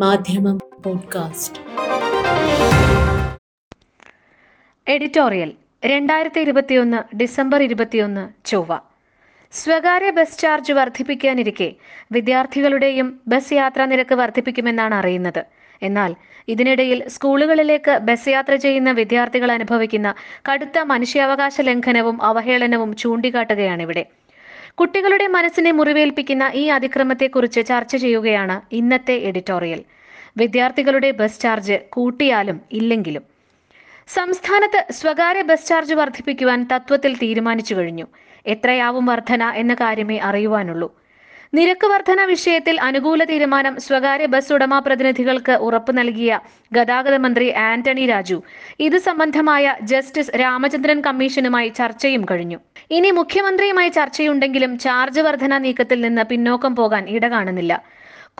മാധ്യമം podcast. Editorial രണ്ടായിരത്തി ഇരുപത്തിയൊന്ന് ഡിസംബർ ഇരുപത്തിയൊന്ന് ചൊവ്വ. സ്വകാര്യ ബസ് ചാർജ് വർദ്ധിപ്പിക്കാനിരിക്കെ വിദ്യാർത്ഥികളുടെയും ബസ് യാത്രാ നിരക്ക് വർദ്ധിപ്പിക്കുമെന്നാണ് അറിയുന്നത്. എന്നാൽ ഇതിനിടയിൽ സ്കൂളുകളിലേക്ക് ബസ് യാത്ര ചെയ്യുന്ന വിദ്യാർത്ഥികൾ അനുഭവിക്കുന്ന കടുത്ത മനുഷ്യാവകാശ ലംഘനവും അവഹേളനവും ചൂണ്ടിക്കാട്ടുകയാണിവിടെ. കുട്ടികളുടെ മനസ്സിനെ മുറിവേൽപ്പിക്കുന്ന ഈ അതിക്രമത്തെക്കുറിച്ച് ചർച്ച ചെയ്യുകയാണ് ഇന്നത്തെ എഡിറ്റോറിയൽ. വിദ്യാർത്ഥികളുടെ ബസ് ചാർജ് കൂട്ടിയാലും ഇല്ലെങ്കിലും. സംസ്ഥാനത്ത് സ്വകാര്യ ബസ് ചാർജ് വർദ്ധിപ്പിക്കുവാൻ തത്വത്തിൽ തീരുമാനിച്ചു കഴിഞ്ഞു. എത്രയാവും വർധന എന്ന കാര്യമേ അറിയുവാനുള്ളൂ. നിരക്ക് വർധന വിഷയത്തിൽ അനുകൂല തീരുമാനം സ്വകാര്യ ബസ് ഉടമ പ്രതിനിധികൾക്ക് ഉറപ്പു നൽകിയ ഗതാഗത മന്ത്രി ആന്റണി രാജു. ഇത് സംബന്ധമായ ജസ്റ്റിസ് രാമചന്ദ്രൻ കമ്മീഷനുമായി ചർച്ചയും കഴിഞ്ഞു. ഇനി മുഖ്യമന്ത്രിയുമായി ചർച്ചയുണ്ടെങ്കിലും ചാർജ് വർധന നീക്കത്തിൽ നിന്ന് പിന്നോക്കം പോകാൻ ഇട കാണുന്നില്ല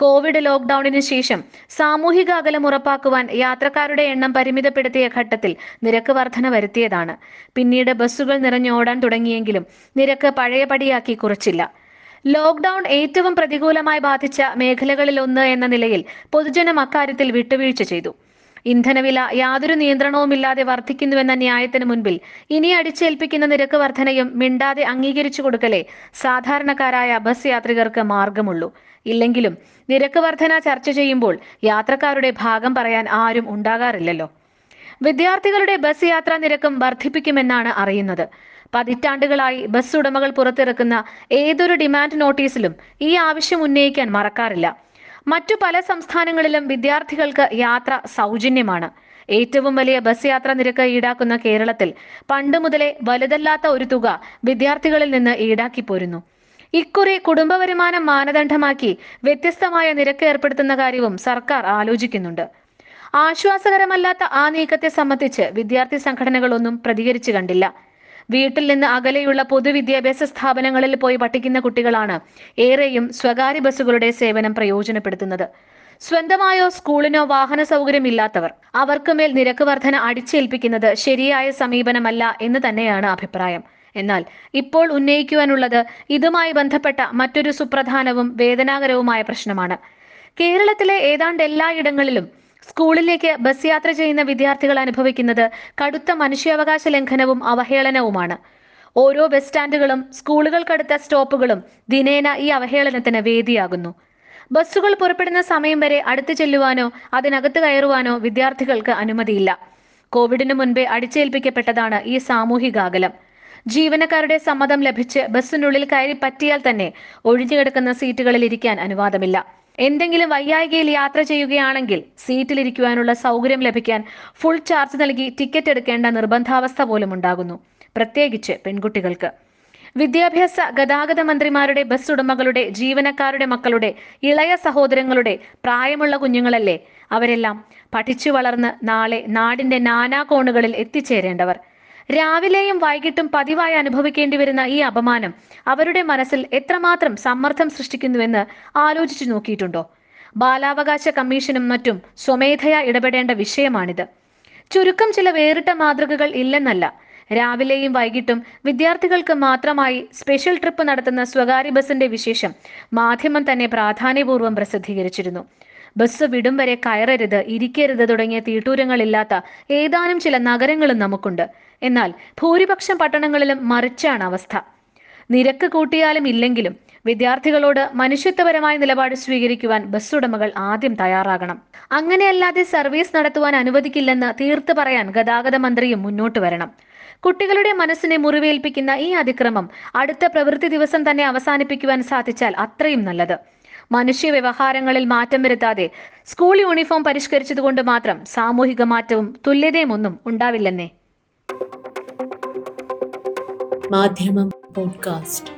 കോവിഡ് ലോക്ക്ഡൌണിന് ശേഷം സാമൂഹിക അകലം ഉറപ്പാക്കുവാൻ യാത്രക്കാരുടെ എണ്ണം പരിമിതപ്പെടുത്തിയ ഘട്ടത്തിൽ നിരക്ക് വർധന വരുത്തിയതാണ്. പിന്നീട് ബസ്സുകൾ നിറഞ്ഞോടാൻ തുടങ്ങിയെങ്കിലും നിരക്ക് പഴയപടിയാക്കി കുറച്ചില്ല. ലോക്ക്ഡൌൺ ഏറ്റവും പ്രതികൂലമായി ബാധിച്ച മേഖലകളിലൊന്ന് എന്ന നിലയിൽ പൊതുജനം അക്കാര്യത്തിൽ വിട്ടുവീഴ്ച ചെയ്തു. ഇന്ധനവില യാതൊരു നിയന്ത്രണവുമില്ലാതെ വർദ്ധിക്കുന്നുവെന്ന ന്യായത്തിന് മുൻപിൽ ഇനി അടിച്ചേൽപ്പിക്കുന്ന നിരക്ക് വർധനയും മിണ്ടാതെ അംഗീകരിച്ചു കൊടുക്കലേ സാധാരണക്കാരായ ബസ് യാത്രികർക്ക് മാർഗമുള്ളൂ. ഇല്ലെങ്കിലും നിരക്ക് വർധന ചർച്ച ചെയ്യുമ്പോൾ യാത്രക്കാരുടെ ഭാഗം പറയാൻ ആരും ഉണ്ടാകാറില്ലല്ലോ. വിദ്യാർത്ഥികളുടെ ബസ് യാത്രാ നിരക്കും വർദ്ധിപ്പിക്കുമെന്നാണ് അറിയുന്നത്. പതിറ്റാണ്ടുകളായി ബസ് ഉടമകൾ പുറത്തിറക്കുന്ന ഏതൊരു ഡിമാൻഡ് നോട്ടീസിലും ഈ ആവശ്യം ഉന്നയിക്കാൻ മറക്കാറില്ല. മറ്റു പല സംസ്ഥാനങ്ങളിലും വിദ്യാർത്ഥികൾക്ക് യാത്ര സൗജന്യമാണ്. ഏറ്റവും വലിയ ബസ് യാത്ര നിരക്ക് ഈടാക്കുന്ന കേരളത്തിൽ പണ്ട് മുതലേ വലുതല്ലാത്ത ഒരു തുക വിദ്യാർത്ഥികളിൽ നിന്ന് ഈടാക്കി പോരുന്നു. ഇക്കുറി കുടുംബ വരുമാനം മാനദണ്ഡമാക്കി വ്യത്യസ്തമായ നിരക്ക് ഏർപ്പെടുത്തുന്ന കാര്യവും സർക്കാർ ആലോചിക്കുന്നുണ്ട്. ആശ്വാസകരമല്ലാത്ത ആ നീക്കത്തെ സംബന്ധിച്ച് വിദ്യാർത്ഥി സംഘടനകളൊന്നും പ്രതികരിച്ചു കണ്ടില്ല. വീട്ടിൽ നിന്ന് അകലെയുള്ള പൊതുവിദ്യാഭ്യാസ സ്ഥാപനങ്ങളിൽ പോയി പഠിക്കുന്ന കുട്ടികളാണ് ഏറെയും സ്വകാര്യ ബസ്സുകളുടെ സേവനം പ്രയോജനപ്പെടുത്തുന്നത്. സ്വന്തമായോ സ്കൂളിനോ വാഹന സൗകര്യമില്ലാത്തവർ അവർക്ക് മേൽ നിരക്ക് വർധന അടിച്ചേൽപ്പിക്കുന്നത് ശരിയായ സമീപനമല്ല എന്ന് തന്നെയാണ് അഭിപ്രായം. എന്നാൽ ഇപ്പോൾ ഉന്നയിക്കുവാനുള്ളത് ഇതുമായി ബന്ധപ്പെട്ട മറ്റൊരു സുപ്രധാനവും വേദനാകരവുമായ പ്രശ്നമാണ്. കേരളത്തിലെ ഏതാണ്ട് എല്ലായിടങ്ങളിലും സ്കൂളിലേക്ക് ബസ് യാത്ര ചെയ്യുന്ന വിദ്യാർത്ഥികൾ അനുഭവിക്കുന്നത് കടുത്ത മനുഷ്യാവകാശ ലംഘനവും അവഹേളനവുമാണ്. ഓരോ ബസ് സ്റ്റാൻഡുകളും സ്കൂളുകൾക്കടുത്ത സ്റ്റോപ്പുകളും ദിനേന ഈ അവഹേളനത്തിന് വേദിയാകുന്നു. ബസ്സുകൾ പുറപ്പെടുന്ന സമയം വരെ അടുത്തു ചെല്ലുവാനോ അതിനകത്ത് കയറുവാനോ വിദ്യാർത്ഥികൾക്ക് അനുമതിയില്ല. കോവിഡിന് മുൻപേ അടിച്ചേൽപ്പിക്കപ്പെട്ടതാണ് ഈ സാമൂഹിക അകലം. ജീവനക്കാരുടെ സമ്മതം ലഭിച്ച് ബസ്സിനുള്ളിൽ കയറി പറ്റിയാൽ തന്നെ ഒഴിഞ്ഞുകിടക്കുന്ന സീറ്റുകളിൽ ഇരിക്കാൻ അനുവാദമില്ല. എന്തെങ്കിലും വയ്യായികയിൽ യാത്ര ചെയ്യുകയാണെങ്കിൽ സീറ്റിലിരിക്കുവാനുള്ള സൗകര്യം ലഭിക്കാൻ ഫുൾ ചാർജ് നൽകി ടിക്കറ്റ് എടുക്കേണ്ട നിർബന്ധാവസ്ഥ പോലും ഉണ്ടാകുന്നു പ്രത്യേകിച്ച് പെൺകുട്ടികൾക്ക്. വിദ്യാഭ്യാസ ഗതാഗത മന്ത്രിമാരുടെ ബസ് ഉടമകളുടെ ജീവനക്കാരുടെ മക്കളുടെ ഇളയ സഹോദരങ്ങളുടെ പ്രായമുള്ള കുഞ്ഞുങ്ങളല്ലേ അവരെല്ലാം പഠിച്ചു വളർന്ന് നാളെ നാടിന്റെ നാനാ കോണുകളിൽ എത്തിച്ചേരേണ്ടവർ. രാവിലെയും വൈകിട്ടും പതിവായി അനുഭവിക്കേണ്ടി വരുന്ന ഈ അപമാനം അവരുടെ മനസ്സിൽ എത്രമാത്രം സമ്മർദ്ദം സൃഷ്ടിക്കുന്നുവെന്ന് ആലോചിച്ചു നോക്കിയിട്ടുണ്ടോ? ബാലാവകാശ കമ്മീഷനും മറ്റും സ്വമേധയാ ഇടപെടേണ്ട വിഷയമാണിത്. ചുരുക്കം ചില വേറിട്ട മാതൃകകൾ ഇല്ലെന്നല്ല. രാവിലെയും വൈകിട്ടും വിദ്യാർത്ഥികൾക്ക് മാത്രമായി സ്പെഷ്യൽ ട്രിപ്പ് നടത്തുന്ന സ്വകാര്യ ബസിന്റെ വിശേഷം മാധ്യമം തന്നെ പ്രാധാന്യപൂർവം പ്രസിദ്ധീകരിച്ചിരുന്നു. ബസ് വിടും വരെ കയറരുത് ഇരിക്കരുത് തുടങ്ങിയ തീട്ടൂരങ്ങളില്ലാത്ത ഏതാനും ചില നഗരങ്ങളും നമുക്കുണ്ട്. എന്നാൽ ഭൂരിപക്ഷം പട്ടണങ്ങളിലും മറിച്ചാണ് അവസ്ഥ. നിരക്ക് കൂട്ടിയാലും ഇല്ലെങ്കിലും വിദ്യാർത്ഥികളോട് മനുഷ്യത്വപരമായ നിലപാട് സ്വീകരിക്കുവാൻ ബസ് ഉടമകൾ ആദ്യം തയ്യാറാകണം. അങ്ങനെയല്ലാതെ സർവീസ് നടത്തുവാൻ അനുവദിക്കില്ലെന്ന് തീർത്തു പറയാൻ ഗതാഗത മന്ത്രിയും മുന്നോട്ട് വരണം. കുട്ടികളുടെ മനസ്സിനെ മുറിവേൽപ്പിക്കുന്ന ഈ അതിക്രമം അടുത്ത പ്രവൃത്തി ദിവസം തന്നെ അവസാനിപ്പിക്കുവാൻ സാധിച്ചാൽ അത്രയും നല്ലത്. മനുഷ്യ വ്യവഹാരങ്ങളിൽ മാറ്റം വരുത്താതെ സ്കൂൾ യൂണിഫോം പരിഷ്കരിച്ചതുകൊണ്ട് മാത്രം സാമൂഹിക മാറ്റവും തുല്യതയും ഒന്നും ഉണ്ടാവില്ലെന്നേ. മാധ്യമം പോഡ്കാസ്റ്റ്.